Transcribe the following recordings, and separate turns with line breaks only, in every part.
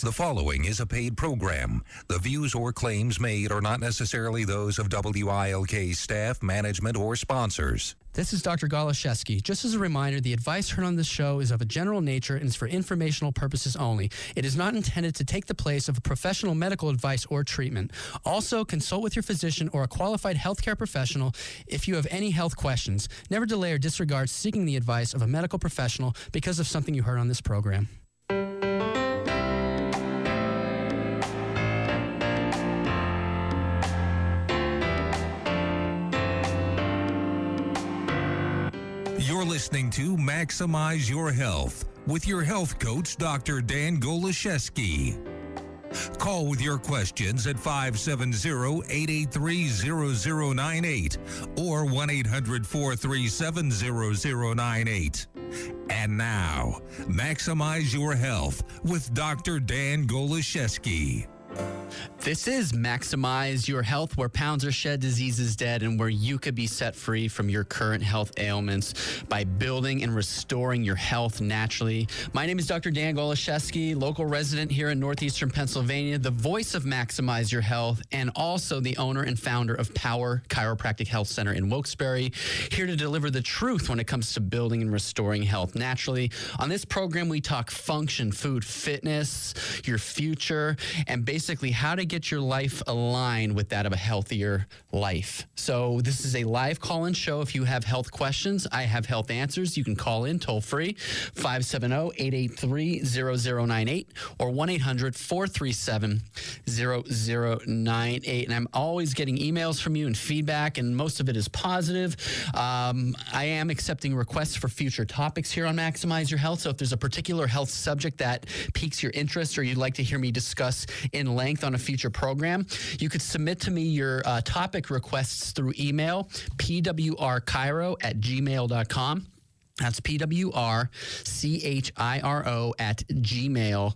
The following is a paid program. The views or claims made are not necessarily those of WILK staff, management, or sponsors.
This is Dr. Goloszewski. Just as a reminder, the advice heard on this show is of a general nature and is for informational purposes only. It is not intended to take the place of a professional medical advice or treatment. Also, consult with your physician or a qualified healthcare professional if you have any health questions. Never delay or disregard seeking the advice of a medical professional because of something you heard on this program.
Listening to Maximize Your Health with your health coach, Dr. Dan Goloszewski. Call with your questions at 570-883-0098 or 1-800-437-0098. And now, Maximize Your Health with Dr. Dan Goloszewski.
This is Maximize Your Health, where pounds are shed, diseases dead, and where you could be set free from your current health ailments by building and restoring your health naturally. My name is Dr. Dan Goloszewski, local resident here in Northeastern Pennsylvania, the voice of Maximize Your Health, and also the owner and founder of Power Chiropractic Health Center in Wilkes-Barre, here to deliver the truth when it comes to building and restoring health naturally. On this program, we talk function, food, fitness, your future, and basically how to get your life aligned with that of a healthier life. So, this is a live call in show. If you have health questions, I have health answers. You can call in toll free 570 883 0098 or 1 800 437 0098. And I'm always getting emails from you and feedback, and most of it is positive. Um, I am accepting requests for future topics here on Maximize Your Health. So, if there's a particular health subject that piques your interest or you'd like to hear me discuss in length on a future program, you could submit to me your uh, topic requests through email, pwrchiro at gmail.com. That's P W R C H I R O at gmail.com.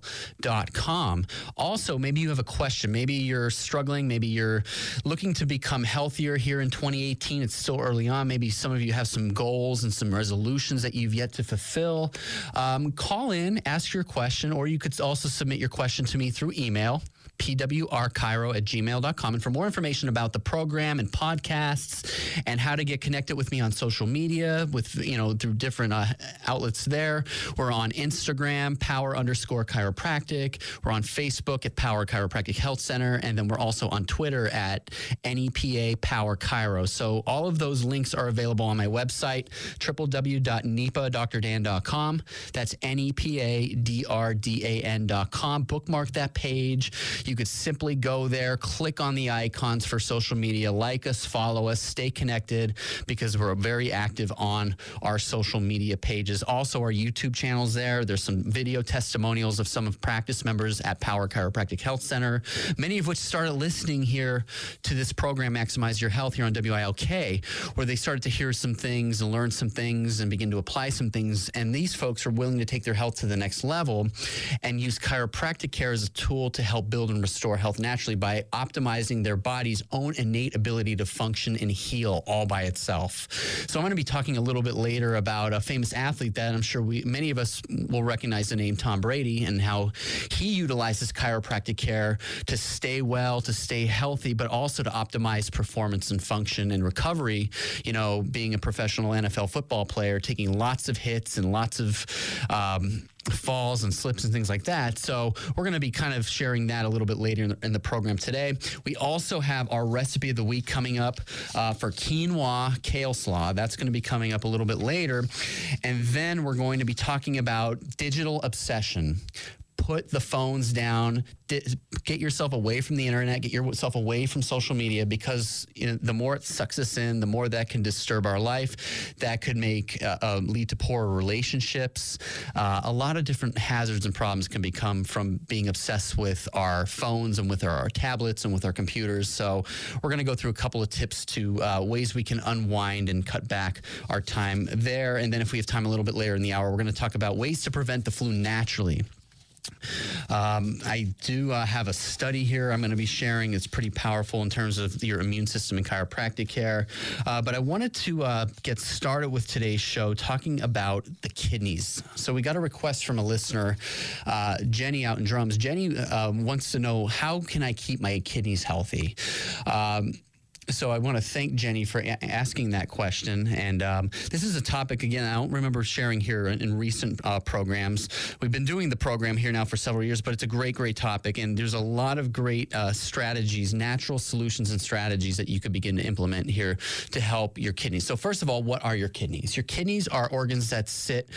Also, maybe you have a question. Maybe you're struggling. Maybe you're looking to become healthier here in 2018. It's still early on. Maybe some of you have some goals and some resolutions that you've yet to fulfill. Um, call in, ask your question, or you could also submit your question to me through email pwrchiro at gmail.com. And for more information about the program and podcasts and how to get connected with me on social media, with, you know, through different uh, outlets there, we're on Instagram, power underscore chiropractic. We're on Facebook at Power Chiropractic Health Center. And then we're also on Twitter at NEPA Power Chiro. So all of those links are available on my website, www.nepadrdan.com. That's N-E-P-A-D-R-D-A-N.com. Bookmark that page. You could simply go there, click on the icons for social media, like us, follow us, stay connected because we're very active on our social media pages. Also, our YouTube channels there. There's some video testimonials of some of practice members at Power Chiropractic Health Center, many of which started listening here to this program, Maximize Your Health, here on WILK, where they started to hear some things and learn some things and begin to apply some things. And these folks are willing to take their health to the next level and use chiropractic care as a tool to help build and restore health naturally by optimizing their body's own innate ability to function and heal all by itself. So I'm going to be talking a little bit later about a famous athlete that I'm sure we many of us will recognize the name Tom Brady and how he utilizes chiropractic care to stay well, to stay healthy, but also to optimize performance and function and recovery. You know, being a professional NFL football player, taking lots of hits and lots of um, falls and slips and things like that. So we're going to be kind of sharing that a little bit later in the, in the program today. We also have our recipe of the week coming up uh, for quinoa kale slaw. That's going to be coming up a little bit later. And then we're going to be talking about digital obsession put the phones down, get yourself away from the internet, get yourself away from social media because you know, the more it sucks us in, the more that can disturb our life. That could make uh, uh, lead to poorer relationships. Uh, a lot of different hazards and problems can become from being obsessed with our phones and with our, our tablets and with our computers. So we're going to go through a couple of tips to uh, ways we can unwind and cut back our time there. And then if we have time a little bit later in the hour, we're going to talk about ways to prevent the flu naturally. Um, I do uh, have a study here I'm going to be sharing. It's pretty powerful in terms of your immune system and chiropractic care. Uh, but I wanted to uh, get started with today's show talking about the kidneys. So we got a request from a listener, uh, Jenny out in drums. Jenny um, wants to know how can I keep my kidneys healthy? Um, so I want to thank Jenny for a- asking that question. And um, this is a topic, again, I don't remember sharing here in, in recent uh, programs. We've been doing the program here now for several years, but it's a great, great topic. And there's a lot of great uh, strategies, natural solutions and strategies that you could begin to implement here to help your kidneys. So, first of all, what are your kidneys? Your kidneys are organs that sit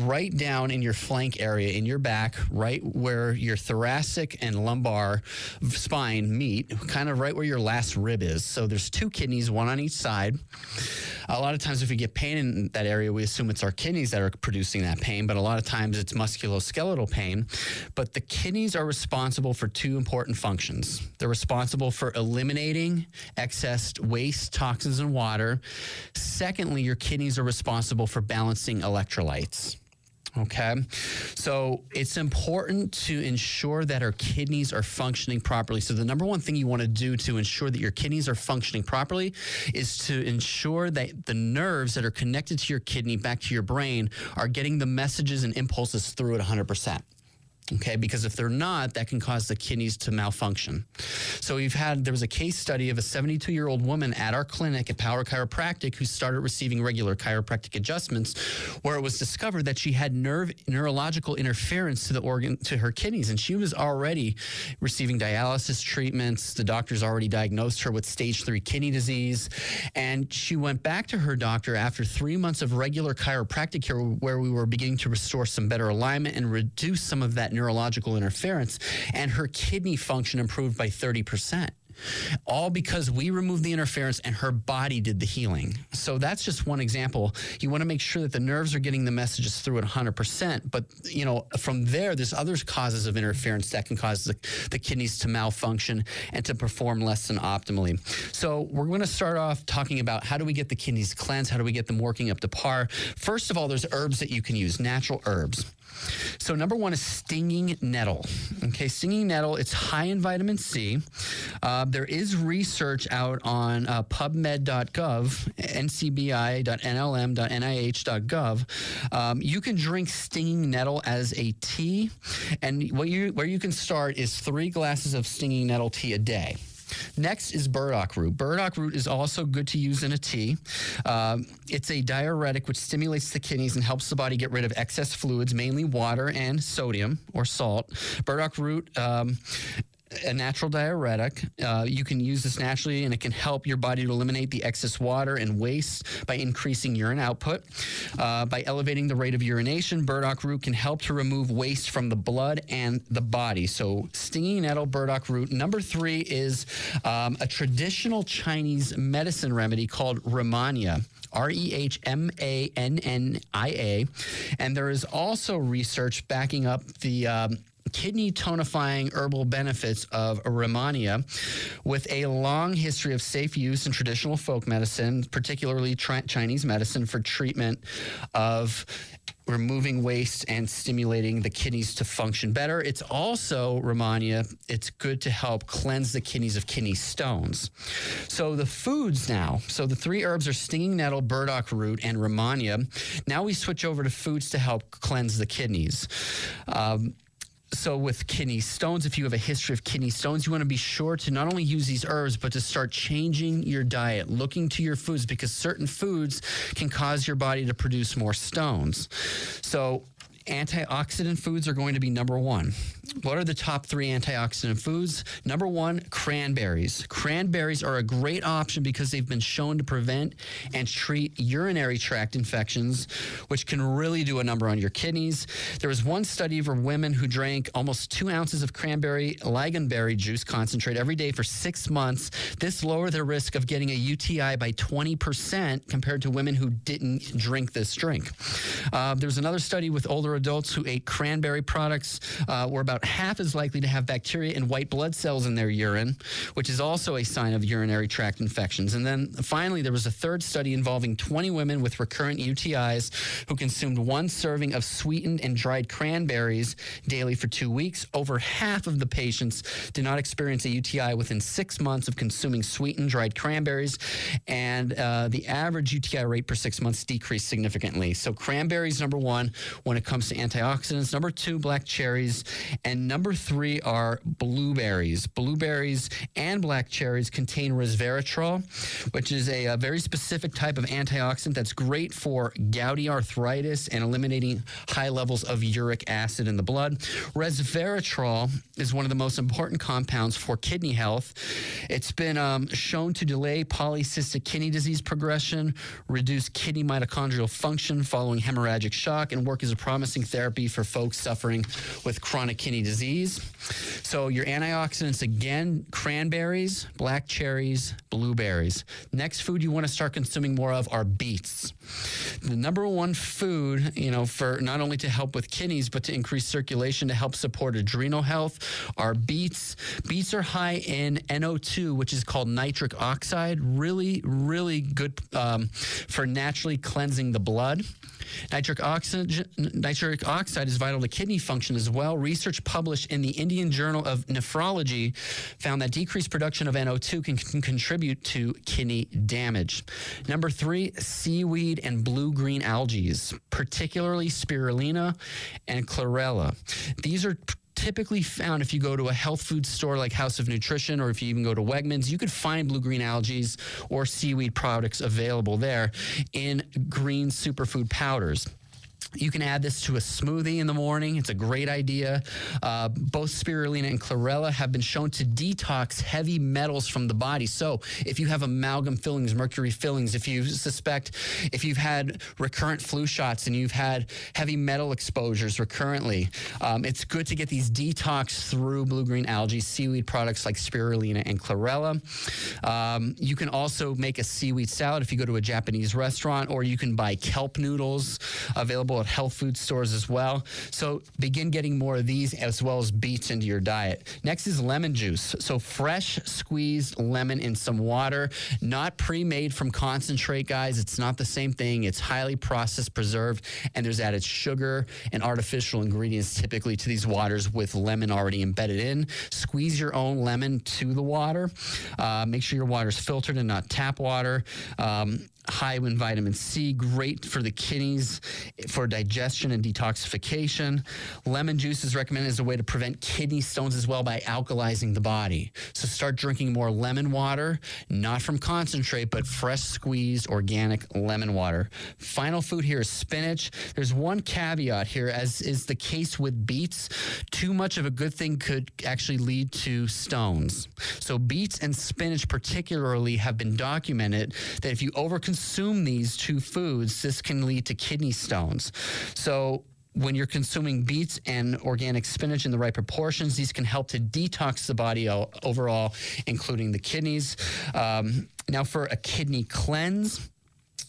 right down in your flank area in your back, right where your thoracic and lumbar spine meet, kind of right where your last rib is. So there's two kidneys, one on each side. A lot of times, if we get pain in that area, we assume it's our kidneys that are producing that pain, but a lot of times it's musculoskeletal pain. But the kidneys are responsible for two important functions. They're responsible for eliminating excess waste, toxins, and water. Secondly, your kidneys are responsible for balancing electrolytes. Okay. So it's important to ensure that our kidneys are functioning properly. So, the number one thing you want to do to ensure that your kidneys are functioning properly is to ensure that the nerves that are connected to your kidney back to your brain are getting the messages and impulses through it 100%. Okay, because if they're not, that can cause the kidneys to malfunction. So we've had there was a case study of a 72 year old woman at our clinic at Power Chiropractic who started receiving regular chiropractic adjustments, where it was discovered that she had nerve neurological interference to the organ to her kidneys, and she was already receiving dialysis treatments. The doctors already diagnosed her with stage three kidney disease, and she went back to her doctor after three months of regular chiropractic care, where we were beginning to restore some better alignment and reduce some of that neurological interference, and her kidney function improved by 30%. All because we removed the interference and her body did the healing. So that's just one example. You want to make sure that the nerves are getting the messages through at 100%. But, you know, from there, there's other causes of interference that can cause the, the kidneys to malfunction and to perform less than optimally. So we're going to start off talking about how do we get the kidneys cleansed? How do we get them working up to par? First of all, there's herbs that you can use, natural herbs. So number one is stinging nettle. Okay, stinging nettle. It's high in vitamin C. Uh, there is research out on uh, PubMed.gov, NCBI.NLM.NIH.gov. Um, you can drink stinging nettle as a tea, and what you where you can start is three glasses of stinging nettle tea a day. Next is burdock root. Burdock root is also good to use in a tea. Um, it's a diuretic which stimulates the kidneys and helps the body get rid of excess fluids, mainly water and sodium or salt. Burdock root. Um, a natural diuretic. Uh, you can use this naturally, and it can help your body to eliminate the excess water and waste by increasing urine output. Uh, by elevating the rate of urination, burdock root can help to remove waste from the blood and the body. So, stinging nettle, burdock root. Number three is um, a traditional Chinese medicine remedy called Rehmannia. R E H M A N N I A. And there is also research backing up the. Um, kidney tonifying herbal benefits of Rehmannia with a long history of safe use in traditional folk medicine, particularly tri- Chinese medicine for treatment of removing waste and stimulating the kidneys to function better. It's also, Rehmannia, it's good to help cleanse the kidneys of kidney stones. So the foods now, so the three herbs are stinging nettle, burdock root, and Rehmannia. Now we switch over to foods to help cleanse the kidneys. Um, so with kidney stones if you have a history of kidney stones you want to be sure to not only use these herbs but to start changing your diet looking to your foods because certain foods can cause your body to produce more stones. So Antioxidant foods are going to be number one. What are the top three antioxidant foods? Number one, cranberries. Cranberries are a great option because they've been shown to prevent and treat urinary tract infections, which can really do a number on your kidneys. There was one study for women who drank almost two ounces of cranberry lingonberry juice concentrate every day for six months. This lowered their risk of getting a UTI by 20% compared to women who didn't drink this drink. Uh, there was another study with older adults who ate cranberry products, uh, were about half as likely to have bacteria and white blood cells in their urine, which is also a sign of urinary tract infections. And then finally, there was a third study involving 20 women with recurrent UTIs who consumed one serving of sweetened and dried cranberries daily for two weeks. Over half of the patients did not experience a UTI within six months of consuming sweetened dried cranberries, and uh, the average UTI rate per six months decreased significantly. So, cranberries, number one, when it comes antioxidants. Number two, black cherries. And number three are blueberries. Blueberries and black cherries contain resveratrol, which is a, a very specific type of antioxidant that's great for gouty arthritis and eliminating high levels of uric acid in the blood. Resveratrol is one of the most important compounds for kidney health. It's been um, shown to delay polycystic kidney disease progression, reduce kidney mitochondrial function following hemorrhagic shock, and work as a promising therapy for folks suffering with chronic kidney disease. So, your antioxidants again cranberries, black cherries, blueberries. Next food you want to start consuming more of are beets. The number one food, you know, for not only to help with kidneys, but to increase circulation to help support adrenal health are beets. Beets are high in NO2, which is called nitric oxide. Really, really good um, for naturally cleansing the blood. Nitric oxide, nitric oxide is vital to kidney function as well. Research published in the Indian Journal of Nephrology found that decreased production of NO2 can, can contribute to kidney damage. Number three, seaweed and blue green algae, particularly spirulina and chlorella. These are typically found if you go to a health food store like House of Nutrition or if you even go to Wegmans, you could find blue green algae or seaweed products available there in green superfood powders. You can add this to a smoothie in the morning. It's a great idea. Uh, both spirulina and chlorella have been shown to detox heavy metals from the body. So, if you have amalgam fillings, mercury fillings, if you suspect, if you've had recurrent flu shots and you've had heavy metal exposures recurrently, um, it's good to get these detox through blue green algae, seaweed products like spirulina and chlorella. Um, you can also make a seaweed salad if you go to a Japanese restaurant, or you can buy kelp noodles available at health food stores as well. So begin getting more of these as well as beets into your diet. Next is lemon juice. So fresh squeezed lemon in some water, not pre-made from concentrate, guys. It's not the same thing. It's highly processed, preserved, and there's added sugar and artificial ingredients typically to these waters with lemon already embedded in. Squeeze your own lemon to the water. Uh, make sure your water is filtered and not tap water. Um, high in vitamin C, great for the kidneys, for digestion and detoxification. Lemon juice is recommended as a way to prevent kidney stones as well by alkalizing the body. So start drinking more lemon water, not from concentrate, but fresh squeezed organic lemon water. Final food here is spinach. There's one caveat here, as is the case with beets. Too much of a good thing could actually lead to stones. So beets and spinach particularly have been documented that if you overconsume consume these two foods, this can lead to kidney stones. So when you're consuming beets and organic spinach in the right proportions, these can help to detox the body overall, including the kidneys. Um, now, for a kidney cleanse,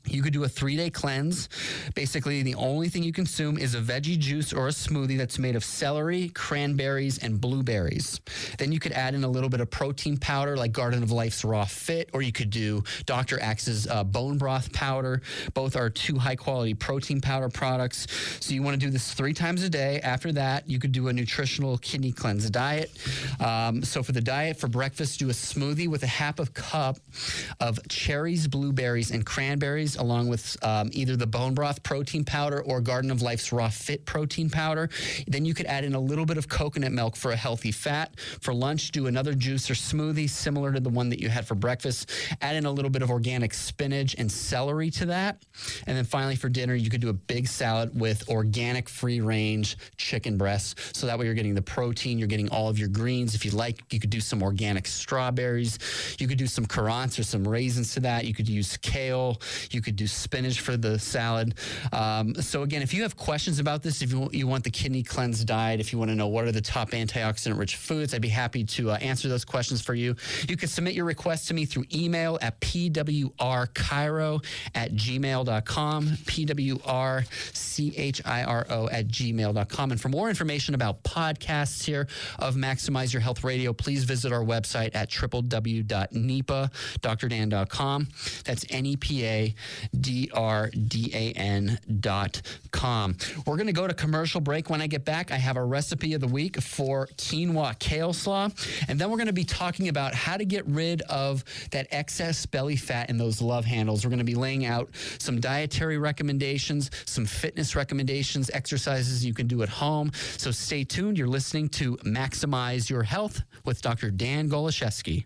you could do a three day cleanse. Basically, the only thing you consume is a veggie juice or a smoothie that's made of celery, cranberries, and blueberries. Then you could add in a little bit of protein powder like Garden of Life's Raw Fit, or you could do Dr. Axe's uh, bone broth powder. Both are two high quality protein powder products. So you want to do this three times a day. After that, you could do a nutritional kidney cleanse diet. Um, so for the diet, for breakfast, do a smoothie with a half a cup of cherries, blueberries, and cranberries along with um, either the bone broth protein powder or Garden of Life's Raw Fit protein powder. Then you could add in a little bit of coconut milk for a healthy fat. For lunch, do another juice or smoothie similar to the one that you had for breakfast. Add in a little bit of organic spinach and celery to that. And then finally, for dinner, you could do a big salad with organic free range chicken breasts. So that way you're getting the protein, you're getting all of your greens. If you like, you could do some organic strawberries. You could do some currants or some raisins to that. You could use kale. You could do spinach for the salad. Um, so again, if you have questions about this, if you, you want the kidney cleanse diet, if you want to know what are the top antioxidant rich foods, I'd be happy to uh, answer those questions for you. You can submit your request to me through email at pwrchiro at gmail.com, pwrchiro at gmail.com. And for more information about podcasts here of Maximize Your Health Radio, please visit our website at www.nepa.drdan.com. That's N-E-P-A-D-R-D-A-N dot com. We're going to go to commercial break. When I get back, I have a recipe of the week for quinoa kale slaw. And then we're going to be talking about how to get rid of that excess belly fat in those love handles. We're going to be laying out some dietary recommendations, some fitness recommendations, exercises you can do at home. So stay tuned. You're listening to Maximize Your Health with Dr. Dan Goloszewski.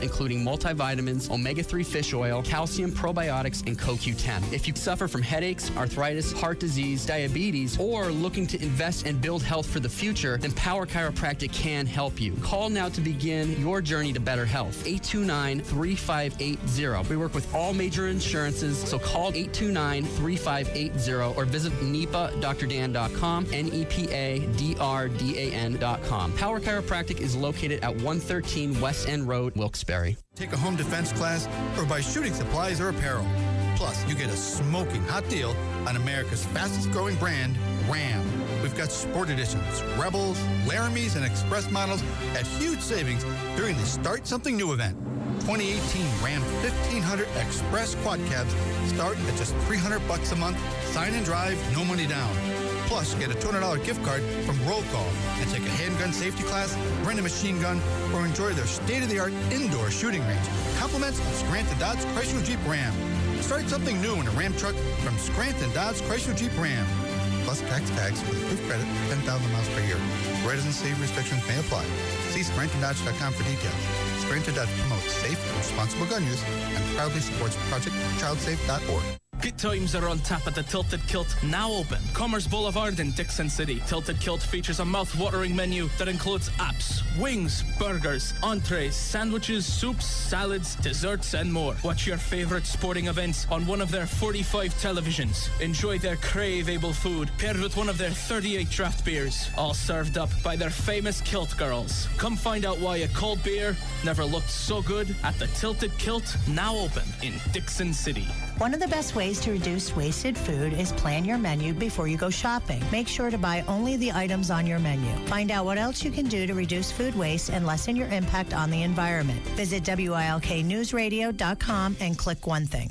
including multivitamins, omega 3 fish oil, calcium, probiotics, and CoQ10. If you suffer from headaches, arthritis, heart disease, diabetes, or looking to invest and build health for the future, then Power Chiropractic can help you. Call now to begin your journey to better health. 829 3580. We work with all major insurances, so call 829 3580 or visit NEPA.drdan.com, N E P A D R D A N.com. Power Chiropractic is located at 113 West End Road, Wilkes-Barre.
Take a home defense class or buy shooting supplies or apparel. Plus, you get a smoking hot deal on America's fastest growing brand, Ram. We've got sport editions, Rebels, Laramies, and Express models at huge savings during the Start Something New event. 2018 Ram 1500 Express quad cabs start at just 300 bucks a month. Sign and drive, no money down. Plus, get a $200 gift card from Roll Call and take a handgun safety class, rent a machine gun, or enjoy their state-of-the-art indoor shooting range. Compliments of Scranton Dodge Chrysler Jeep Ram. Start something new in a Ram truck from Scranton Dodge Chrysler Jeep Ram. Plus tax tags with approved credit, 10,000 miles per year. Residency restrictions may apply. See ScrantonDodge.com for details. Scranton Dodge promotes safe and responsible gun use and proudly supports Project ChildSafe.org.
Good times are on tap at the Tilted Kilt, now open. Commerce Boulevard in Dickson City. Tilted Kilt features a mouth-watering menu that includes apps, wings, burgers, entrees, sandwiches, soups, salads, desserts, and more. Watch your favorite sporting events on one of their 45 televisions. Enjoy their crave-able food paired with one of their 38 draft beers, all served up by their famous Kilt girls. Come find out why a cold beer never looked so good at the Tilted Kilt, now open in Dickson City.
One of the best ways to reduce wasted food is plan your menu before you go shopping. Make sure to buy only the items on your menu. Find out what else you can do to reduce food waste and lessen your impact on the environment. Visit WILKNewsRadio.com and click one thing.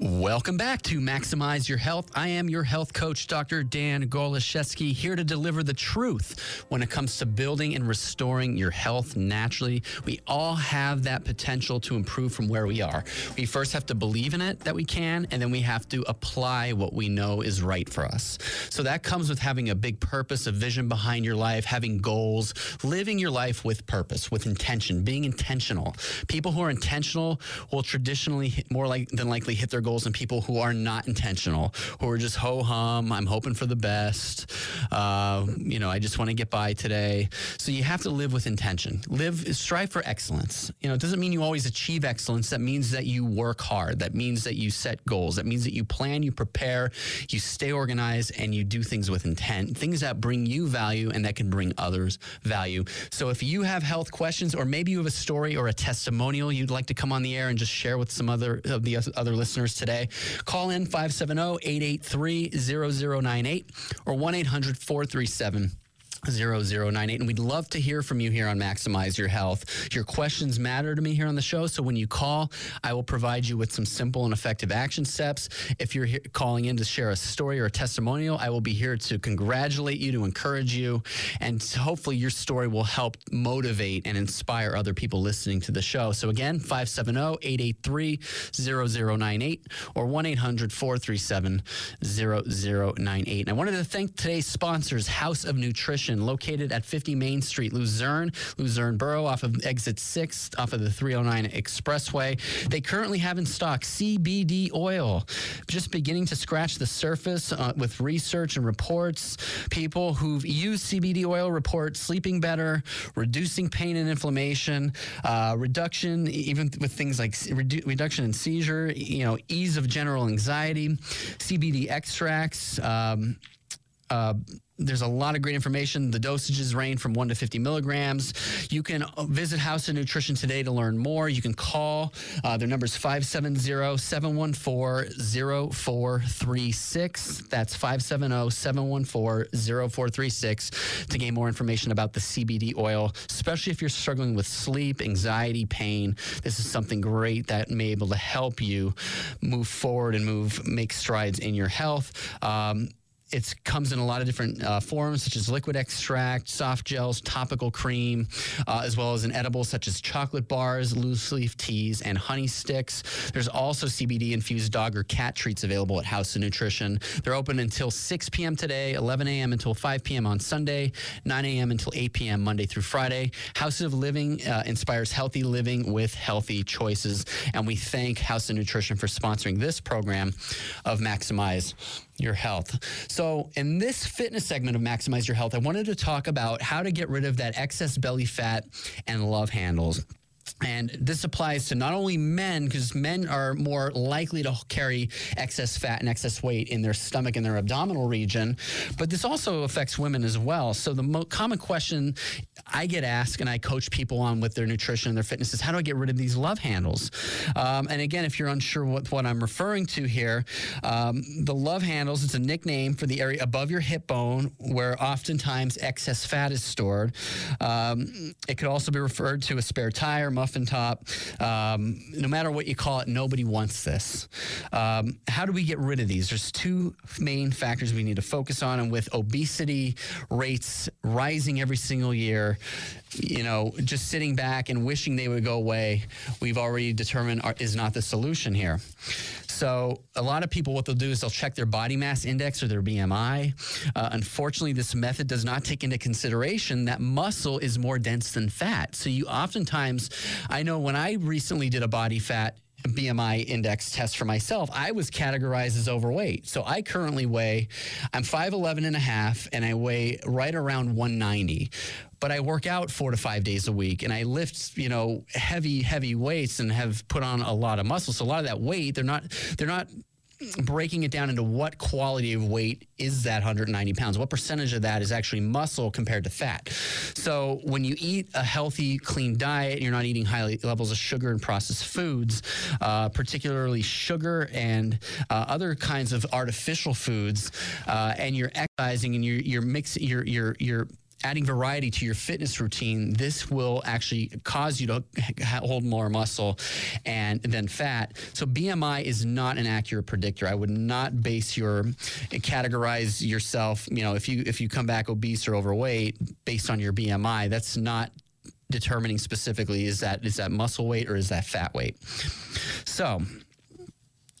Welcome back to Maximize Your Health. I am your health coach, Dr. Dan Goloszewski, here to deliver the truth when it comes to building and restoring your health naturally. We all have that potential to improve from where we are. We first have to believe in it that we can, and then we have to apply what we know is right for us. So that comes with having a big purpose, a vision behind your life, having goals, living your life with purpose, with intention, being intentional. People who are intentional will traditionally more like than likely hit their goals and people who are not intentional, who are just ho hum. I'm hoping for the best. Uh, you know, I just want to get by today. So you have to live with intention. Live, strive for excellence. You know, it doesn't mean you always achieve excellence. That means that you work hard. That means that you set goals. That means that you plan, you prepare, you stay organized, and you do things with intent. Things that bring you value and that can bring others value. So if you have health questions, or maybe you have a story or a testimonial you'd like to come on the air and just share with some other of the other listeners today, call in 570 883 0098 or 1 800 437 0098 and we'd love to hear from you here on maximize your health. Your questions matter to me here on the show. So when you call i will provide you with some simple and effective action steps. If you're calling in to share a story or a testimonial i will be here to congratulate you to encourage you. And hopefully your story will help motivate and inspire other people listening to the show. So again 570-883-0098 or 1-800-437-0098 and i wanted to thank today's sponsors house of nutrition located at 50 Main Street, Luzerne, Luzerne Borough, off of exit 6, off of the 309 Expressway. They currently have in stock CBD oil, just beginning to scratch the surface uh, with research and reports. People who've used CBD oil report sleeping better, reducing pain and inflammation, uh, reduction, even with things like redu- reduction in seizure, you know, ease of general anxiety, CBD extracts. Um, uh, there's a lot of great information. The dosages range from 1 to 50 milligrams. You can visit House of Nutrition today to learn more. You can call. Uh, their number is 570 714 0436. That's 570 714 0436 to gain more information about the CBD oil, especially if you're struggling with sleep, anxiety, pain. This is something great that may be able to help you move forward and move, make strides in your health. Um, it comes in a lot of different uh, forms, such as liquid extract, soft gels, topical cream, uh, as well as in edibles such as chocolate bars, loose leaf teas, and honey sticks. There's also CBD infused dog or cat treats available at House of Nutrition. They're open until 6 p.m. today, 11 a.m. until 5 p.m. on Sunday, 9 a.m. until 8 p.m. Monday through Friday. House of Living uh, inspires healthy living with healthy choices. And we thank House of Nutrition for sponsoring this program of Maximize your health. So, in this fitness segment of Maximize Your Health, I wanted to talk about how to get rid of that excess belly fat and love handles. And this applies to not only men, because men are more likely to carry excess fat and excess weight in their stomach and their abdominal region, but this also affects women as well. So, the most common question I get asked and I coach people on with their nutrition and their fitness is how do I get rid of these love handles? Um, and again, if you're unsure what, what I'm referring to here, um, the love handles, it's a nickname for the area above your hip bone where oftentimes excess fat is stored. Um, it could also be referred to a spare tire muffin top. Um, no matter what you call it, nobody wants this. Um, how do we get rid of these? There's two main factors we need to focus on, and with obesity rates rising every single year, you know, just sitting back and wishing they would go away, we've already determined are, is not the solution here. So, a lot of people, what they'll do is they'll check their body mass index or their BMI. Uh, unfortunately, this method does not take into consideration that muscle is more dense than fat. So, you oftentimes, I know when I recently did a body fat BMI index test for myself, I was categorized as overweight. So I currently weigh, I'm 5'11 and a half, and I weigh right around 190 but I work out four to five days a week and I lift, you know, heavy, heavy weights and have put on a lot of muscle. So a lot of that weight, they're not, they're not breaking it down into what quality of weight is that 190 pounds? What percentage of that is actually muscle compared to fat? So when you eat a healthy, clean diet, you're not eating high levels of sugar and processed foods, uh, particularly sugar and uh, other kinds of artificial foods, uh, and you're exercising and you're you're mixing you're you're you're adding variety to your fitness routine, this will actually cause you to hold more muscle and then fat. So BMI is not an accurate predictor. I would not base your categorize yourself, you know, if you if you come back obese or overweight based on your BMI, that's not determining specifically is that is that muscle weight or is that fat weight. So,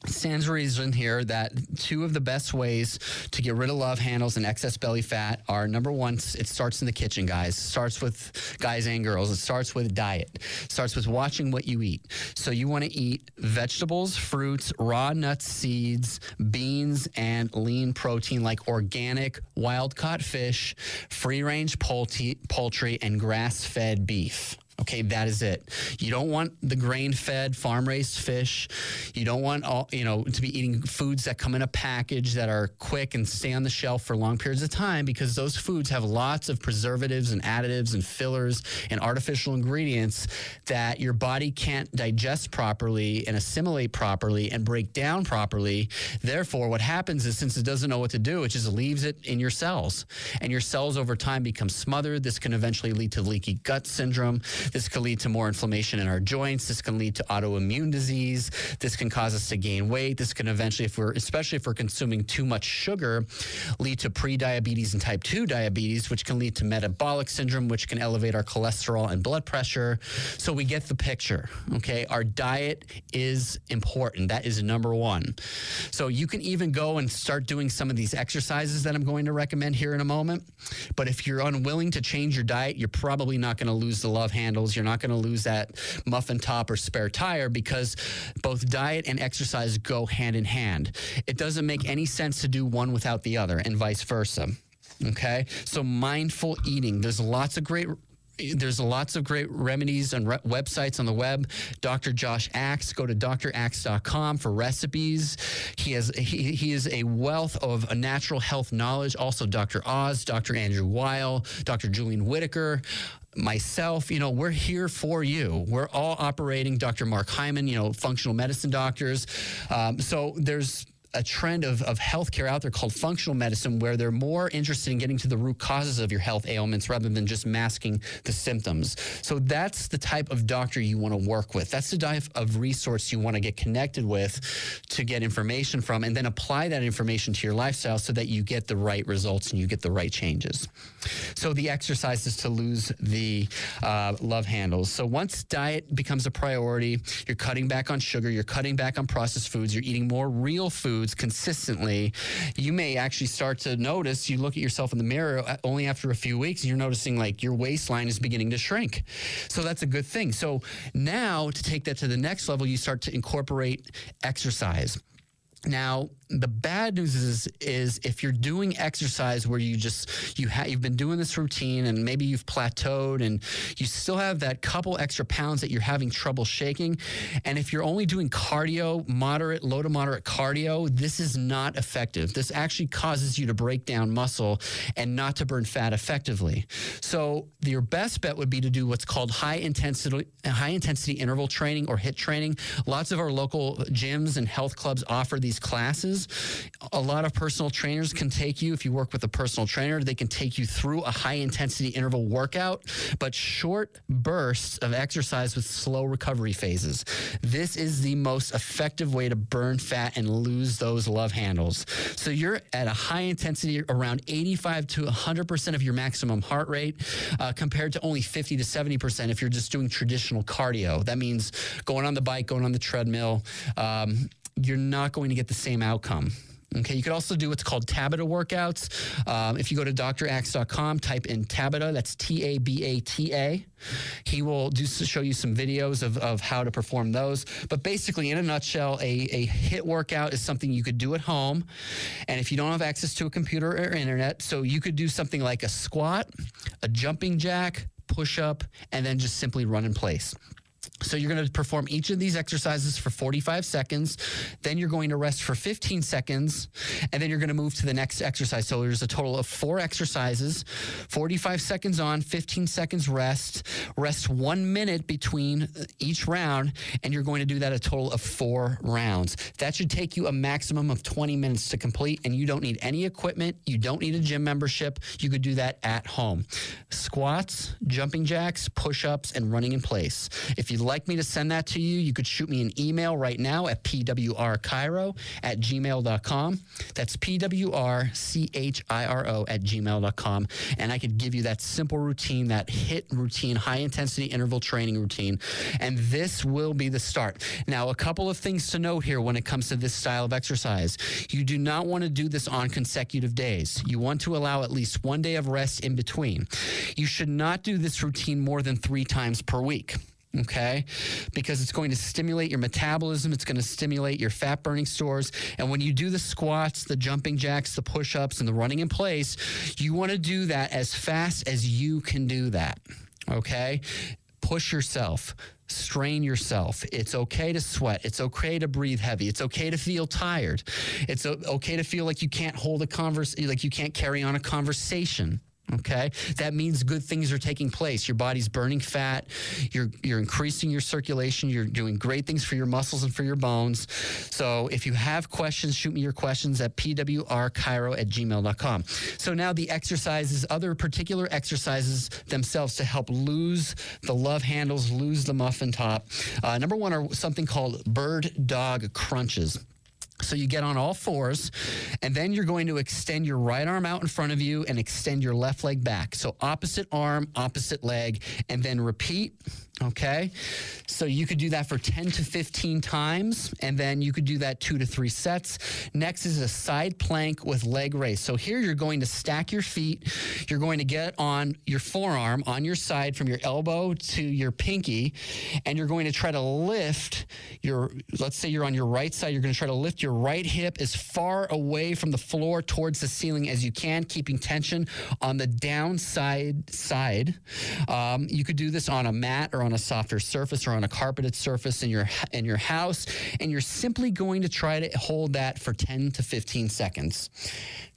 Sans reason here that two of the best ways to get rid of love handles and excess belly fat are number one, it starts in the kitchen, guys. It starts with guys and girls. It starts with diet. It starts with watching what you eat. So you want to eat vegetables, fruits, raw nuts, seeds, beans, and lean protein like organic, wild caught fish, free range poultry, poultry and grass fed beef. Okay, that is it. You don't want the grain-fed, farm-raised fish. You don't want all you know to be eating foods that come in a package that are quick and stay on the shelf for long periods of time because those foods have lots of preservatives and additives and fillers and artificial ingredients that your body can't digest properly and assimilate properly and break down properly. Therefore, what happens is since it doesn't know what to do, it just leaves it in your cells, and your cells over time become smothered. This can eventually lead to leaky gut syndrome. This can lead to more inflammation in our joints. This can lead to autoimmune disease. This can cause us to gain weight. This can eventually, if we're, especially if we're consuming too much sugar, lead to prediabetes and type 2 diabetes, which can lead to metabolic syndrome, which can elevate our cholesterol and blood pressure. So we get the picture, okay? Our diet is important. That is number one. So you can even go and start doing some of these exercises that I'm going to recommend here in a moment. But if you're unwilling to change your diet, you're probably not going to lose the love handle handles. You're not going to lose that muffin top or spare tire because both diet and exercise go hand in hand. It doesn't make any sense to do one without the other and vice versa. Okay. So mindful eating. There's lots of great there's lots of great remedies and re- websites on the web. Dr. Josh Axe, go to draxe.com for recipes. He has he, he is a wealth of natural health knowledge. Also, Dr. Oz, Dr. Andrew Weil, Dr. Julian Whitaker myself, you know, we're here for you. We're all operating. Dr. Mark Hyman, you know, functional medicine doctors. Um, so there's a trend of, of healthcare out there called functional medicine where they're more interested in getting to the root causes of your health ailments rather than just masking the symptoms. So that's the type of doctor you want to work with. That's the type of resource you want to get connected with to get information from and then apply that information to your lifestyle so that you get the right results and you get the right changes. So the exercise is to lose the uh, love handles. So once diet becomes a priority, you're cutting back on sugar, you're cutting back on processed foods, you're eating more real foods consistently, you may actually start to notice you look at yourself in the mirror uh, only after a few weeks and you're noticing like your waistline is beginning to shrink. So that's a good thing. So now to take that to the next level, you start to incorporate exercise. Now, the bad news is is if you're doing exercise where you just you have you've been doing this routine and maybe you've plateaued and you still have that couple extra pounds that you're having trouble shaking and if you're only doing cardio moderate low to moderate cardio this is not effective. This actually causes you to break down muscle and not to burn fat effectively. So your best bet would be to do what's called high intensity high intensity interval training or HIIT training. Lots of our local gyms and health clubs offer these classes a lot of personal trainers can take you, if you work with a personal trainer, they can take you through a high intensity interval workout, but short bursts of exercise with slow recovery phases. This is the most effective way to burn fat and lose those love handles. So you're at a high intensity, around 85 to 100% of your maximum heart rate, uh, compared to only 50 to 70% if you're just doing traditional cardio. That means going on the bike, going on the treadmill. Um, you're not going to get the same outcome. Okay, you could also do what's called Tabata workouts. Um, if you go to draxe.com, type in Tabata, that's T A B A T A. He will do show you some videos of, of how to perform those. But basically, in a nutshell, a, a HIIT workout is something you could do at home. And if you don't have access to a computer or internet, so you could do something like a squat, a jumping jack, push up, and then just simply run in place. So you're going to perform each of these exercises for 45 seconds. Then you're going to rest for 15 seconds. And then you're going to move to the next exercise. So there's a total of four exercises 45 seconds on, 15 seconds rest. Rest one minute between each round. And you're going to do that a total of four rounds. That should take you a maximum of 20 minutes to complete. And you don't need any equipment. You don't need a gym membership. You could do that at home. Squats, jumping jacks, push ups, and running in place. If you like me to send that to you, you could shoot me an email right now at pwrchiro at gmail.com. That's P-W-R-C-H-I-R-O at gmail.com. And I could give you that simple routine, that HIIT routine, high intensity interval training routine. And this will be the start. Now, a couple of things to note here when it comes to this style of exercise. You do not want to do this on consecutive days. You want to allow at least one day of rest in between. You should not do this routine more than three times per week okay? Because it's going to stimulate your metabolism, it's going to stimulate your fat burning stores. And when you do the squats, the jumping jacks, the push ups, and the running in place, you want to do that as fast as you can do that, okay? Push yourself. Strain yourself. It's okay to sweat. It's okay to breathe heavy. It's okay to feel tired. It's okay to feel like you can't hold a converse, like you can't carry on a conversation. Okay, that means good things are taking place. Your body's burning fat. You're you're increasing your circulation. You're doing great things for your muscles and for your bones. So if you have questions, shoot me your questions at pwrchiro at gmail.com. So now the exercises, other particular exercises themselves to help lose the love handles, lose the muffin top. Uh, number one are something called bird dog crunches. So you get on all fours, and then you're going to extend your right arm out in front of you and extend your left leg back. So opposite arm, opposite leg, and then repeat. Okay. So you could do that for 10 to 15 times, and then you could do that two to three sets. Next is a side plank with leg raise. So here you're going to stack your feet. You're going to get on your forearm on your side from your elbow to your pinky, and you're going to try to lift your, let's say you're on your right side, you're going to try to lift your right hip as far away from the floor towards the ceiling as you can, keeping tension on the downside side. Um, you could do this on a mat or on a softer surface or on a carpeted surface in your in your house, and you're simply going to try to hold that for 10 to 15 seconds.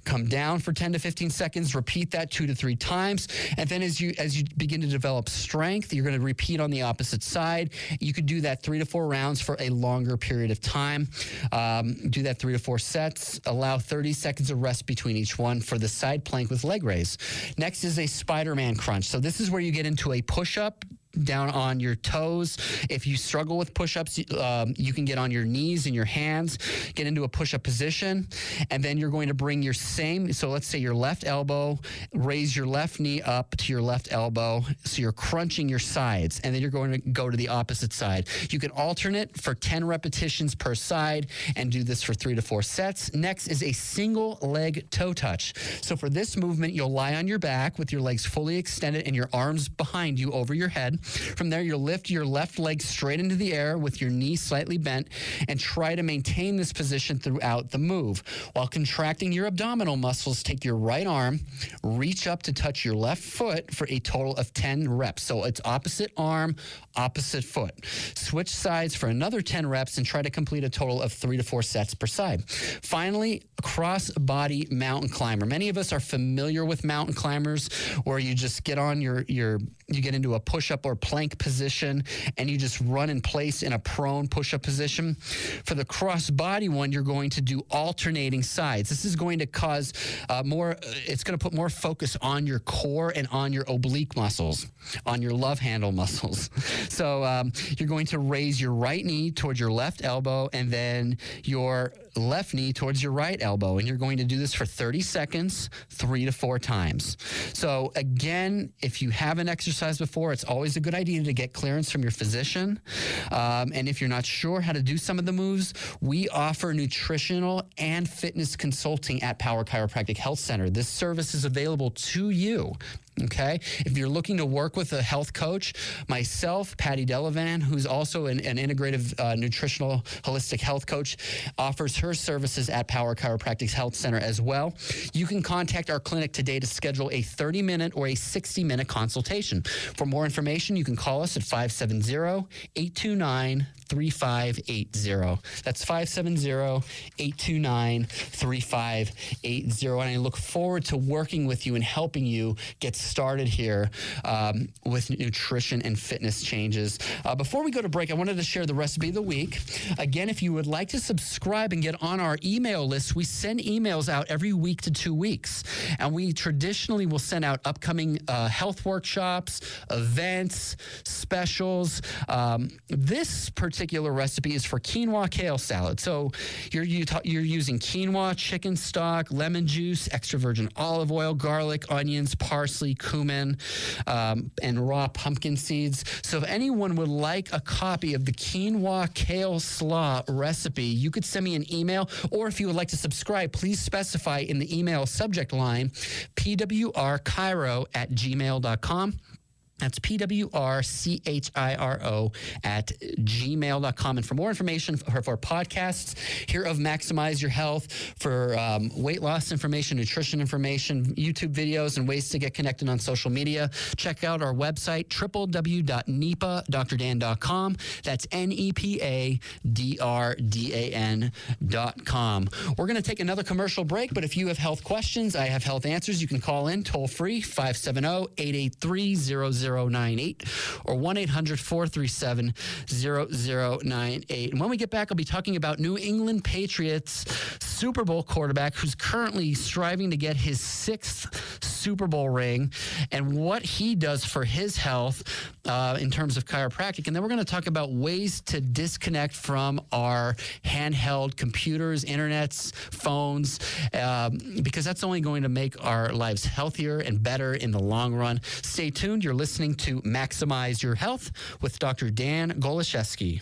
Come down for 10 to 15 seconds repeat that two to three times and then as you as you begin to develop strength you're going to repeat on the opposite side. You could do that three to four rounds for a longer period of time. Um, do that three to four sets. Allow 30 seconds of rest between each one for the side plank with leg raise. Next is a spider-man crunch. So this is where you get into a push-up down on your toes. If you struggle with push ups, um, you can get on your knees and your hands, get into a push up position, and then you're going to bring your same. So let's say your left elbow, raise your left knee up to your left elbow. So you're crunching your sides, and then you're going to go to the opposite side. You can alternate for 10 repetitions per side and do this for three to four sets. Next is a single leg toe touch. So for this movement, you'll lie on your back with your legs fully extended and your arms behind you over your head. From there, you'll lift your left leg straight into the air with your knee slightly bent and try to maintain this position throughout the move. While contracting your abdominal muscles, take your right arm, reach up to touch your left foot for a total of 10 reps. So it's opposite arm, opposite foot. Switch sides for another 10 reps and try to complete a total of three to four sets per side. Finally, cross body mountain climber. Many of us are familiar with mountain climbers where you just get on your, your you get into a push up or plank position and you just run in place in a prone push up position. For the cross body one, you're going to do alternating sides. This is going to cause uh, more, it's going to put more focus on your core and on your oblique muscles, on your love handle muscles. So um, you're going to raise your right knee towards your left elbow and then your left knee towards your right elbow. And you're going to do this for 30 seconds, three to four times. So, again, if you haven't exercised before, it's always a good idea to get clearance from your physician. Um, and if you're not sure how to do some of the moves, we offer nutritional and fitness consulting at Power Chiropractic Health Center. This service is available to you. Okay. If you're looking to work with a health coach, myself, Patty Delavan, who's also an, an integrative uh, nutritional holistic health coach, offers her services at Power Chiropractic Health Center as well. You can contact our clinic today to schedule a 30 minute or a 60 minute consultation. For more information, you can call us at 570 829 3580. That's 570 829 3580. And I look forward to working with you and helping you get started here um, with nutrition and fitness changes. Uh, before we go to break, I wanted to share the recipe of the week. Again, if you would like to subscribe and get on our email list, we send emails out every week to two weeks. And we traditionally will send out upcoming uh, health workshops, events, specials. Um, this particular recipe is for quinoa kale salad. So you're, you ta- you're using quinoa, chicken stock, lemon juice, extra virgin olive oil, garlic, onions, parsley, cumin, um, and raw pumpkin seeds. So if anyone would like a copy of the quinoa kale slaw recipe, you could send me an email, or if you would like to subscribe, please specify in the email subject line pwrchiro at gmail.com. That's P W R C H I R O at gmail.com. And for more information for, for podcasts here of Maximize Your Health, for um, weight loss information, nutrition information, YouTube videos, and ways to get connected on social media, check out our website, www.nepadrdan.com. That's N E P A D R D A N.com. We're going to take another commercial break, but if you have health questions, I have health answers. You can call in toll free 570 883 0098 or 1 800 437 0098. And when we get back, I'll be talking about New England Patriots Super Bowl quarterback who's currently striving to get his sixth Super Bowl ring and what he does for his health uh, in terms of chiropractic. And then we're going to talk about ways to disconnect from our handheld computers, internets, phones, um, because that's only going to make our lives healthier and better in the long run. Stay tuned. You're listening to Maximize Your Health with Dr. Dan Goloszewski.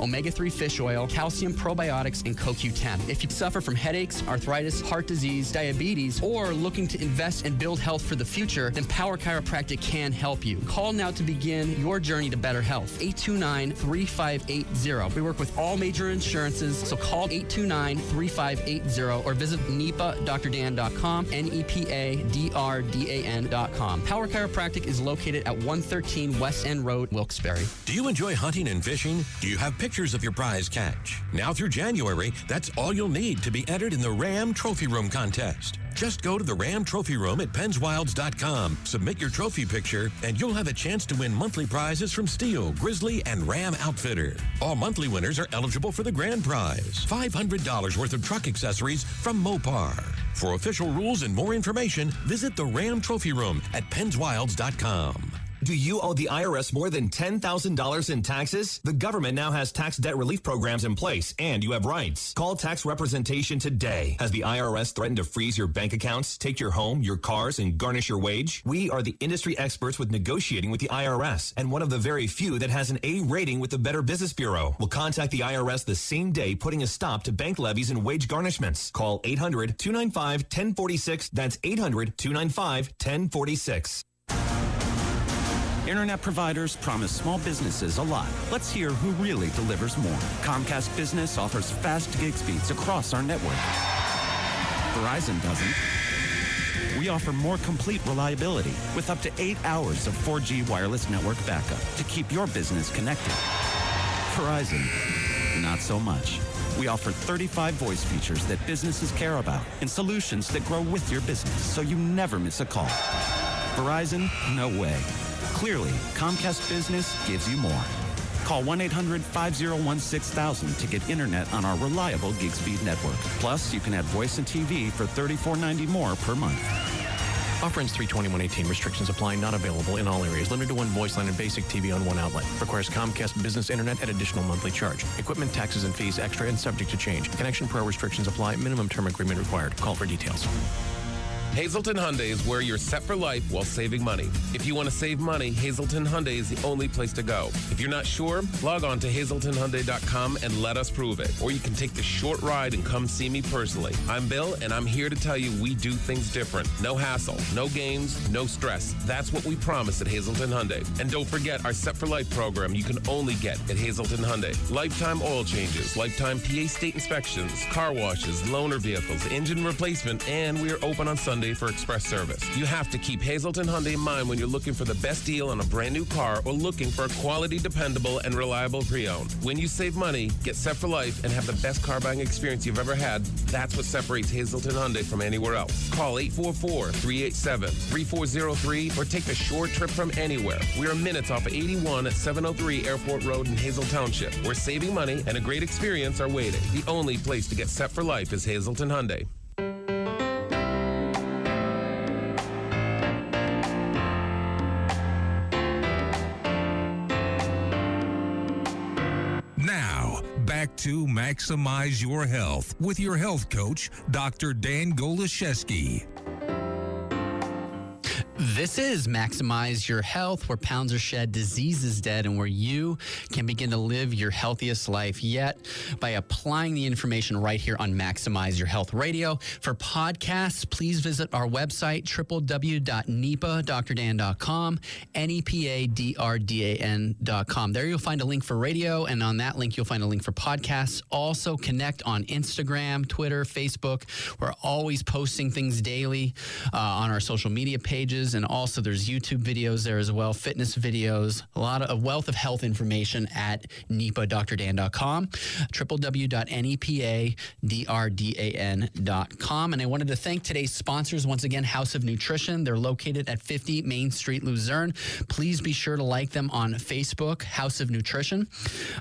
omega 3 fish oil, calcium probiotics, and CoQ10. If you suffer from headaches, arthritis, heart disease, diabetes, or looking to invest and build health for the future, then Power Chiropractic can help you. Call now to begin your journey to better health. 829 3580. We work with all major insurances, so call 829 3580 or visit NEPADrdan.com, N E P A D R D A N.com. Power Chiropractic is located at 113 West End Road, Wilkes-Barre.
Do you enjoy hunting and fishing? Do you have pictures of your prize catch? Now through January, that's all you'll need to be entered in the Ram Trophy Room contest. Just go to the Ram Trophy Room at PennsWilds.com, submit your trophy picture, and you'll have a chance to win monthly prizes from Steel, Grizzly, and Ram Outfitter. All monthly winners are eligible for the grand prize $500 worth of truck accessories from Mopar. For official rules and more information, visit the Ram Trophy Room at PennsWilds.com.
Do you owe the IRS more than $10,000 in taxes? The government now has tax debt relief programs in place, and you have rights. Call tax representation today. Has the IRS threatened to freeze your bank accounts, take your home, your cars, and garnish your wage? We are the industry experts with negotiating with the IRS, and one of the very few that has an A rating with the Better Business Bureau. We'll contact the IRS the same day, putting a stop to bank levies and wage garnishments. Call 800 295 1046. That's 800 295 1046.
Internet providers promise small businesses a lot. Let's hear who really delivers more. Comcast Business offers fast gig speeds across our network. Verizon doesn't. We offer more complete reliability with up to eight hours of 4G wireless network backup to keep your business connected. Verizon, not so much. We offer 35 voice features that businesses care about and solutions that grow with your business so you never miss a call. Verizon, no way. Clearly, Comcast Business gives you more. Call 1 800 501 6000 to get internet on our reliable gig speed network. Plus, you can add voice and TV for $34.90 more per month.
Offer ends 32118. Restrictions apply. Not available in all areas. Limited to one voice line and basic TV on one outlet. Requires Comcast Business Internet at additional monthly charge. Equipment, taxes, and fees extra and subject to change. Connection pro restrictions apply. Minimum term agreement required. Call for details.
Hazleton Hyundai is where you're set for life while saving money. If you want to save money, Hazleton Hyundai is the only place to go. If you're not sure, log on to hazletonhyundai.com and let us prove it. Or you can take the short ride and come see me personally. I'm Bill, and I'm here to tell you we do things different. No hassle, no games, no stress. That's what we promise at Hazleton Hyundai. And don't forget our Set for Life program you can only get at Hazleton Hyundai. Lifetime oil changes, lifetime PA state inspections, car washes, loaner vehicles, engine replacement, and we are open on Sunday for express service. You have to keep Hazleton Hyundai in mind when you're looking for the best deal on a brand new car or looking for a quality, dependable, and reliable pre-owned. When you save money, get set for life, and have the best car buying experience you've ever had, that's what separates Hazleton Hyundai from anywhere else. Call 844-387-3403 or take a short trip from anywhere. We are minutes off 81 at 703 Airport Road in Hazle Township, where saving money and a great experience are waiting. The only place to get set for life is Hazleton Hyundai.
To Maximize Your Health with your health coach, Dr. Dan Goloszewski.
This is Maximize Your Health, where pounds are shed, disease is dead, and where you can begin to live your healthiest life yet by applying the information right here on Maximize Your Health Radio. For podcasts, please visit our website, www.nepadrdan.com, N-E-P-A-D-R-D-A-N.com. There you'll find a link for radio, and on that link, you'll find a link for podcasts. Also, connect on Instagram, Twitter, Facebook. We're always posting things daily uh, on our social media pages, and also there's YouTube videos there as well, fitness videos, a lot of a wealth of health information at nepadrdan.com, www.nepadrdan.com. And I wanted to thank today's sponsors once again, House of Nutrition. They're located at 50 Main Street, Luzerne. Please be sure to like them on Facebook, House of Nutrition.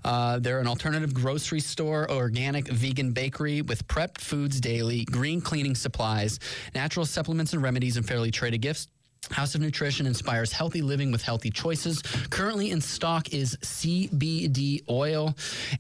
Uh, they're an alternative grocery store, organic vegan bakery with prepped foods daily, green cleaning supplies, natural supplements and remedies, and fairly traded gifts. House of Nutrition inspires healthy living with healthy choices. Currently in stock is CBD oil.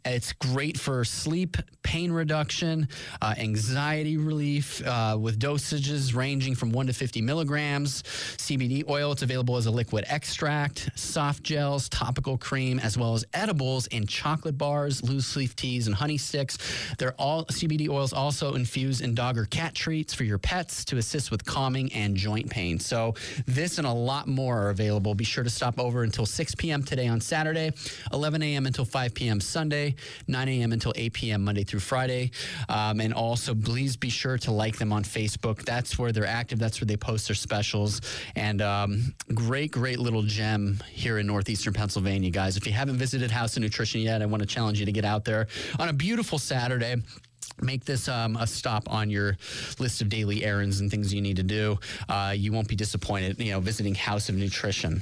It's great for sleep, pain reduction, uh, anxiety relief, uh, with dosages ranging from 1 to 50 milligrams. CBD oil, it's available as a liquid extract, soft gels, topical cream, as well as edibles in chocolate bars, loose leaf teas, and honey sticks. They're all CBD oils also infused in dog or cat treats for your pets to assist with calming and joint pain. So this and a lot more are available. Be sure to stop over until 6 p.m. today on Saturday, 11 a.m. until 5 p.m. Sunday, 9 a.m. until 8 p.m. Monday through Friday. Um, and also, please be sure to like them on Facebook. That's where they're active. That's where they post their specials. And um, great, great little gem here in northeastern Pennsylvania, guys. If you haven't visited House of Nutrition yet, I want to challenge you to get out there on a beautiful Saturday make this um, a stop on your list of daily errands and things you need to do. Uh, you won't be disappointed, you know, visiting House of Nutrition.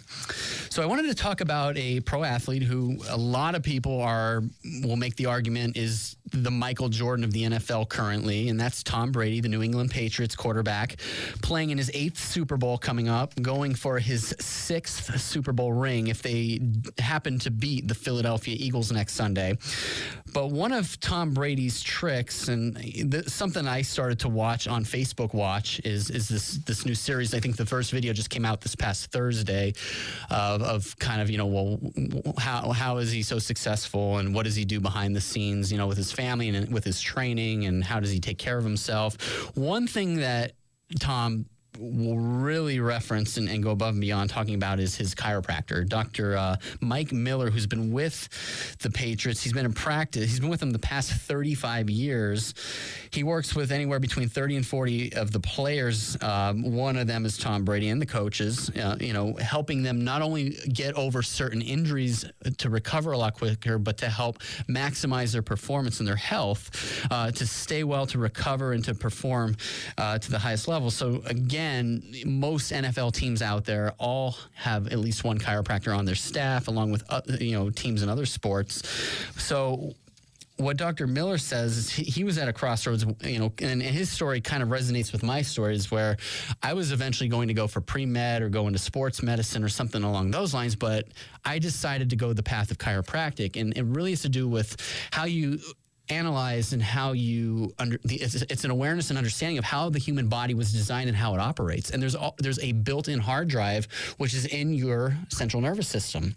So I wanted to talk about a pro athlete who a lot of people are will make the argument is the Michael Jordan of the NFL currently, and that's Tom Brady, the New England Patriots quarterback, playing in his eighth Super Bowl coming up, going for his sixth Super Bowl ring if they happen to beat the Philadelphia Eagles next Sunday. But one of Tom Brady's tricks, and th- something I started to watch on Facebook Watch, is is this this new series. I think the first video just came out this past Thursday, of, of kind of you know, well, how how is he so successful, and what does he do behind the scenes, you know, with his family and with his training, and how does he take care of himself? One thing that Tom will really reference and, and, go above and beyond talking about is his chiropractor, Dr. Uh, Mike Miller, who's been with the Patriots. He's been in practice. He's been with them the past 35 years. He works with anywhere between 30 and 40 of the players. Um, one of them is Tom Brady and the coaches, uh, you know, helping them not only get over certain injuries to recover a lot quicker, but to help maximize their performance and their health, uh, to stay well, to recover, and to perform uh, to the highest level. So, again, most NFL teams out there all have at least one chiropractor on their staff, along with, uh, you know, teams in other sports. So, what Dr. Miller says is he, he, was at a crossroads, you know, and his story kind of resonates with my stories where I was eventually going to go for pre med or go into sports medicine or something along those lines, but I decided to go the path of chiropractic. And it really has to do with how you analyze and how you under the, it's, it's an awareness and understanding of how the human body was designed and how it operates. And there's there's a built-in hard drive which is in your central nervous system.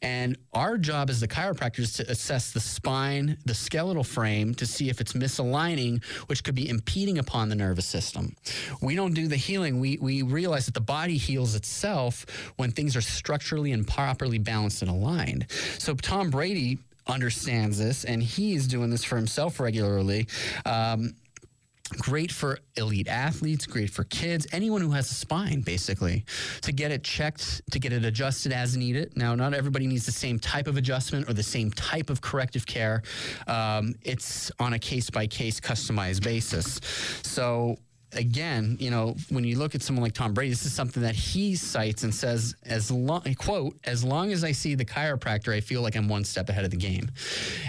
And our job as the chiropractor is to assess the spine the skeletal frame to see if it's misaligning which could be impeding upon the nervous system. We don't do the healing. We we realize that the body heals itself when things are structurally and properly balanced and aligned. So tom brady understands this and he's doing this for himself regularly. Um, great for elite athletes, great for kids, anyone who has a spine, basically, to get it checked, to get it adjusted as needed. Now, not everybody needs the same type of adjustment or the same type of corrective care. Um, it's on a case by case, customized basis. So, again, you know, when you look at someone like Tom Brady, this is something that he cites and says, as long, quote, as long as I see the chiropractor, I feel like I'm one step ahead of the game.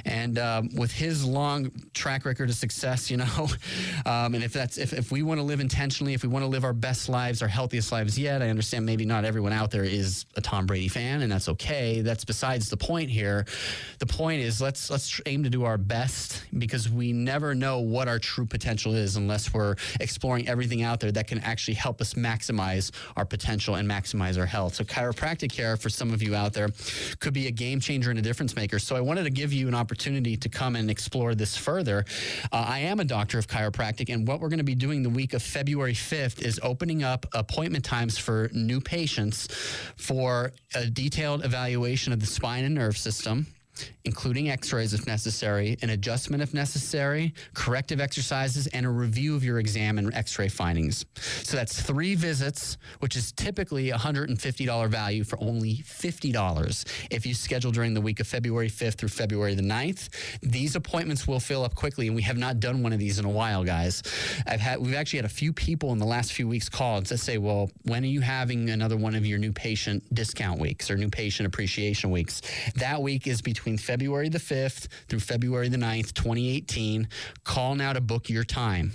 And um, with his long track record of success, you know, um, and if that's, if, if we want to live intentionally, if we want to live our best lives, our healthiest lives yet, I understand maybe not everyone out there is a Tom Brady fan, and that's okay. That's besides the point here. The point is let's, let's aim to do our best because we never know what our true potential is unless we're exploring everything out there that can actually help us maximize our potential and maximize our health. So, chiropractic care for some of you out there could be a game changer and a difference maker. So, I wanted to give you an opportunity to come and explore this further. Uh, I am a doctor of chiropractic, and what we're going to be doing the week of February 5th is opening up appointment times for new patients for a detailed evaluation of the spine and nerve system including x rays if necessary, an adjustment if necessary, corrective exercises, and a review of your exam and x ray findings. So that's three visits, which is typically a $150 value for only $50 if you schedule during the week of February 5th through February the 9th. These appointments will fill up quickly, and we have not done one of these in a while, guys. I've had, we've actually had a few people in the last few weeks call and say, well, when are you having another one of your new patient discount weeks or new patient appreciation weeks? That week is between February the 5th through February the 9th, 2018. Call now to book your time.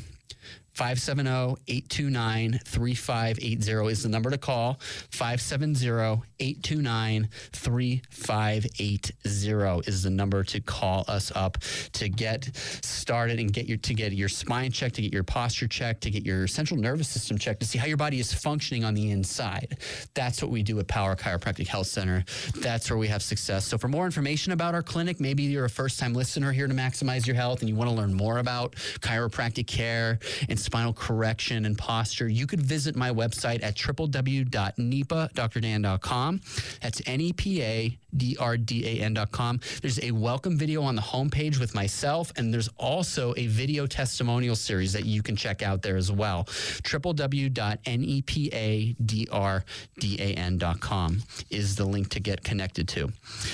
570-829-3580 is the number to call. 570-829-3580 is the number to call us up to get started and get your to get your spine checked, to get your posture checked, to get your central nervous system checked, to see how your body is functioning on the inside. That's what we do at Power Chiropractic Health Center. That's where we have success. So for more information about our clinic, maybe you're a first-time listener here to maximize your health and you want to learn more about chiropractic care and spinal correction and posture, you could visit my website at www.nepadrdan.com. That's N-E-P-A-D-R-D-A-N.com. There's a welcome video on the homepage with myself, and there's also a video testimonial series that you can check out there as well. www.nepadrdan.com is the link to get connected to.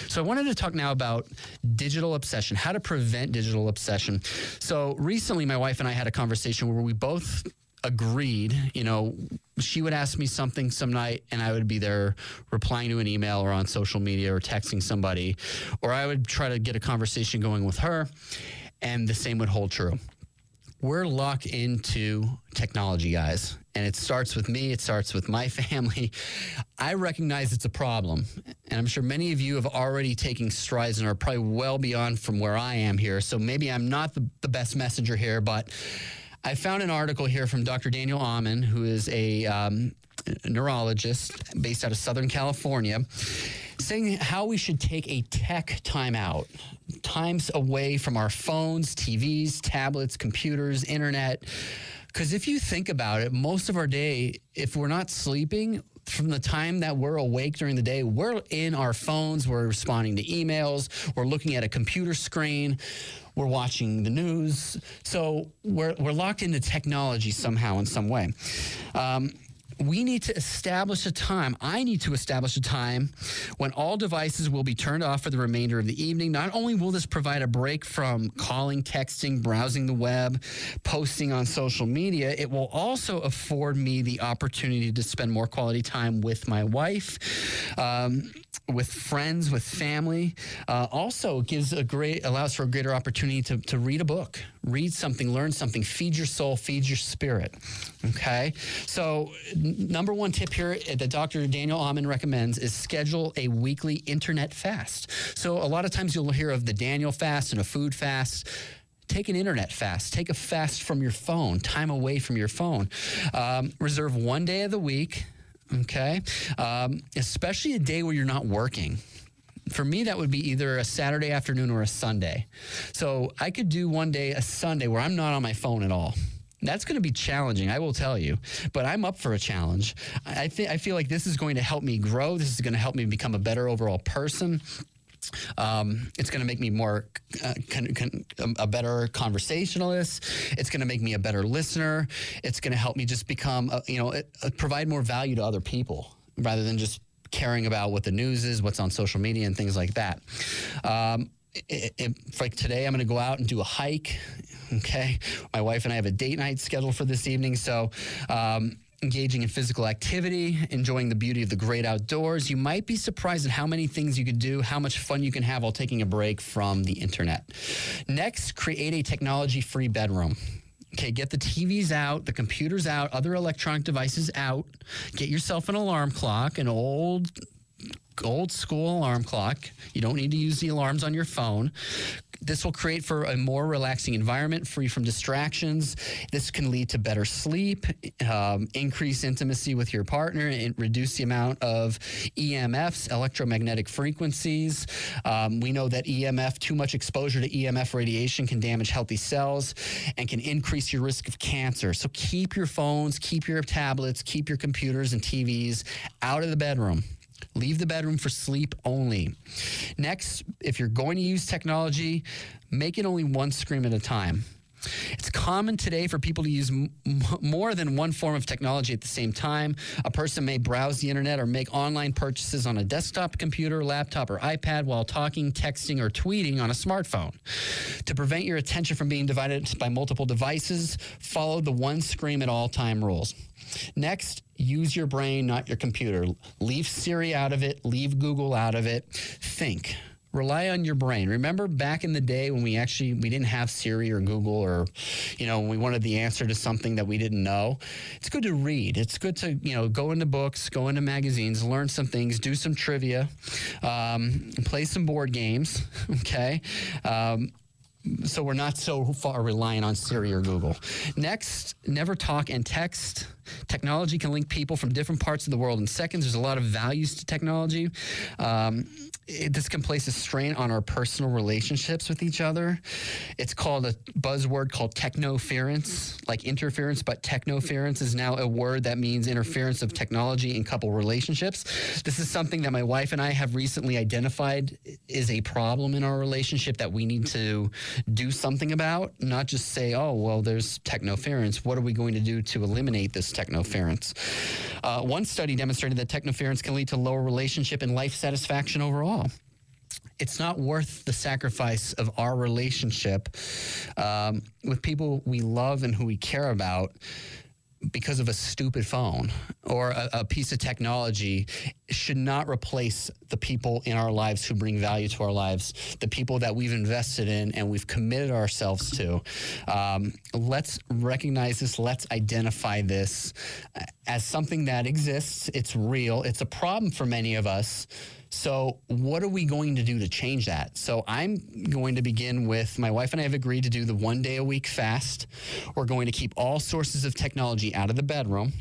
So I wanted to talk now about digital obsession, how to prevent digital obsession. So recently, my wife and I had a conversation where we both agreed, you know, she would ask me something some night and I would be there replying to an email or on social media or texting somebody, or I would try to get a conversation going with her, and the same would hold true. We're locked into technology, guys, and it starts with me, it starts with my family. I recognize it's a problem, and I'm sure many of you have already taken strides and are probably well beyond from where I am here. So maybe I'm not the, the best messenger here, but I found an article here from Dr. Daniel Amen, who is a um, neurologist based out of Southern California, saying how we should take a tech timeout, times away from our phones, TVs, tablets, computers, internet. Because if you think about it, most of our day, if we're not sleeping, from the time that we're awake during the day, we're in our phones, we're responding to emails, we're looking at a computer screen, we're watching the news. So we're, we're locked into technology somehow in some way. Um, we need to establish a time. I need to establish a time when all devices will be turned off for the remainder of the evening. Not only will this provide a break from calling, texting, browsing the web, posting on social media, it will also afford me the opportunity to spend more quality time with my wife. Um, with friends, with family. Uh, also gives a great allows for a greater opportunity to, to read a book, read something, learn something, feed your soul, feed your spirit. Okay, so n- number one tip here that Dr. Daniel Amen recommends is schedule a weekly internet fast. So a lot of times you'll hear of the Daniel fast and a food fast take an internet fast, take a fast from your phone, time away from your phone. Um, reserve one day of the week, okay? Um, especially a day where you're not working. For me, that would be either a Saturday afternoon or a Sunday. So I could do one day, a Sunday, where I'm not on my phone at all. That's going to be challenging, I will tell you. But I'm up for a challenge. I think I feel like this is going to help me grow. This is going to help me become a better overall person. Um, it's going to make me more uh, con- con- a better conversationalist. It's going to make me a better listener. It's going to help me just become, a, you know, uh, provide more value to other people rather than just caring about what the news is, what's on social media, and things like that. Um, it, it, like today, I'm going to go out and do a hike. Okay, my wife and I have a date night scheduled for this evening, so. Um, engaging in physical activity, enjoying the beauty of the great outdoors. You might be surprised at how many things you could do, how much fun you can have while taking a break from the internet. Next, create a technology free bedroom. Okay, get the TVs out, the computers out, other electronic devices out. Get yourself an alarm clock, an old old school alarm clock. You don't need to use the alarms on your phone. This will create for a more relaxing environment, free from distractions. This can lead to better sleep, um, increase intimacy with your partner, and reduce the amount of EMFs, electromagnetic frequencies. Um, we know that EMF, too much exposure to EMF radiation, can damage healthy cells and can increase your risk of cancer. So keep your phones, keep your tablets, keep your computers and TVs out of the bedroom. Leave the bedroom for sleep only. Next, if you're going to use technology, make it only one screen at a time. It's common today for people to use m- more than one form of technology at the same time. A person may browse the internet or make online purchases on a desktop computer, laptop, or iPad while talking, texting, or tweeting on a smartphone. To prevent your attention from being divided by multiple devices, follow the one screen at all time rules. Next, use your brain, not your computer. Leave Siri out of it, leave Google out of it. Think rely on your brain. Remember back in the day when we actually we didn't have Siri or Google or you know, we wanted the answer to something that we didn't know. It's good to read. It's good to, you know, go into books, go into magazines, learn some things, do some trivia, um, play some board games, okay? Um, so we're not so far reliant on Siri or Google. Next, never talk and text. Technology can link people from different parts of the world in seconds. There's a lot of values to technology. Um, it, this can place a strain on our personal relationships with each other. It's called a buzzword called technoference, like interference, but technoference is now a word that means interference of technology in couple relationships. This is something that my wife and I have recently identified is a problem in our relationship that we need to do something about, not just say, oh, well, there's technoference. What are we going to do to eliminate this technoference? Uh, one study demonstrated that technoference can lead to lower relationship and life satisfaction overall it's not worth the sacrifice of our relationship um, with people we love and who we care about because of a stupid phone or a, a, piece of technology should not replace the people in our lives who bring value to our lives, the people that we've invested in and we've committed ourselves to. Um, let's recognize this. Let's identify this as something that exists. It's real. It's a problem for many of us. So, what are we going to do to change that? So, I'm going to begin with my wife and I have agreed to do the one day a week fast. We're going to keep all sources of technology out of the bedroom,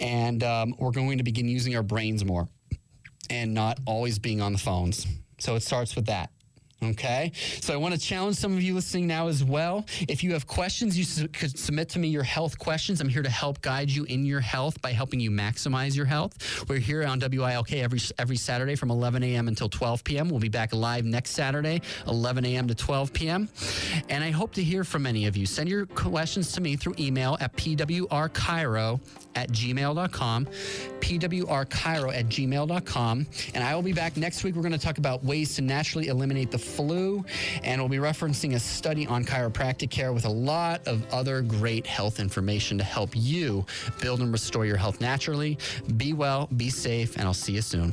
and um, we're going to begin using our brains more and not always being on the phones. So, it starts with that. Okay. So I want to challenge some of you listening now as well. If you have questions, you su- could submit to me your health questions. I'm here to help guide you in your health by helping you maximize your health. We're here on WILK every every Saturday from 11 a.m. until 12 p.m. We'll be back live next Saturday, 11 a.m. to 12 p.m. And I hope to hear from many of you. Send your questions to me through email at pwrchiro at gmail.com, pwrchiro at gmail.com. And I will be back next week. We're going to talk about ways to naturally eliminate the flu, and we'll be referencing a study on chiropractic care with a lot of other great health information to help you build and restore your health naturally. Be well, be safe, and I'll see you soon.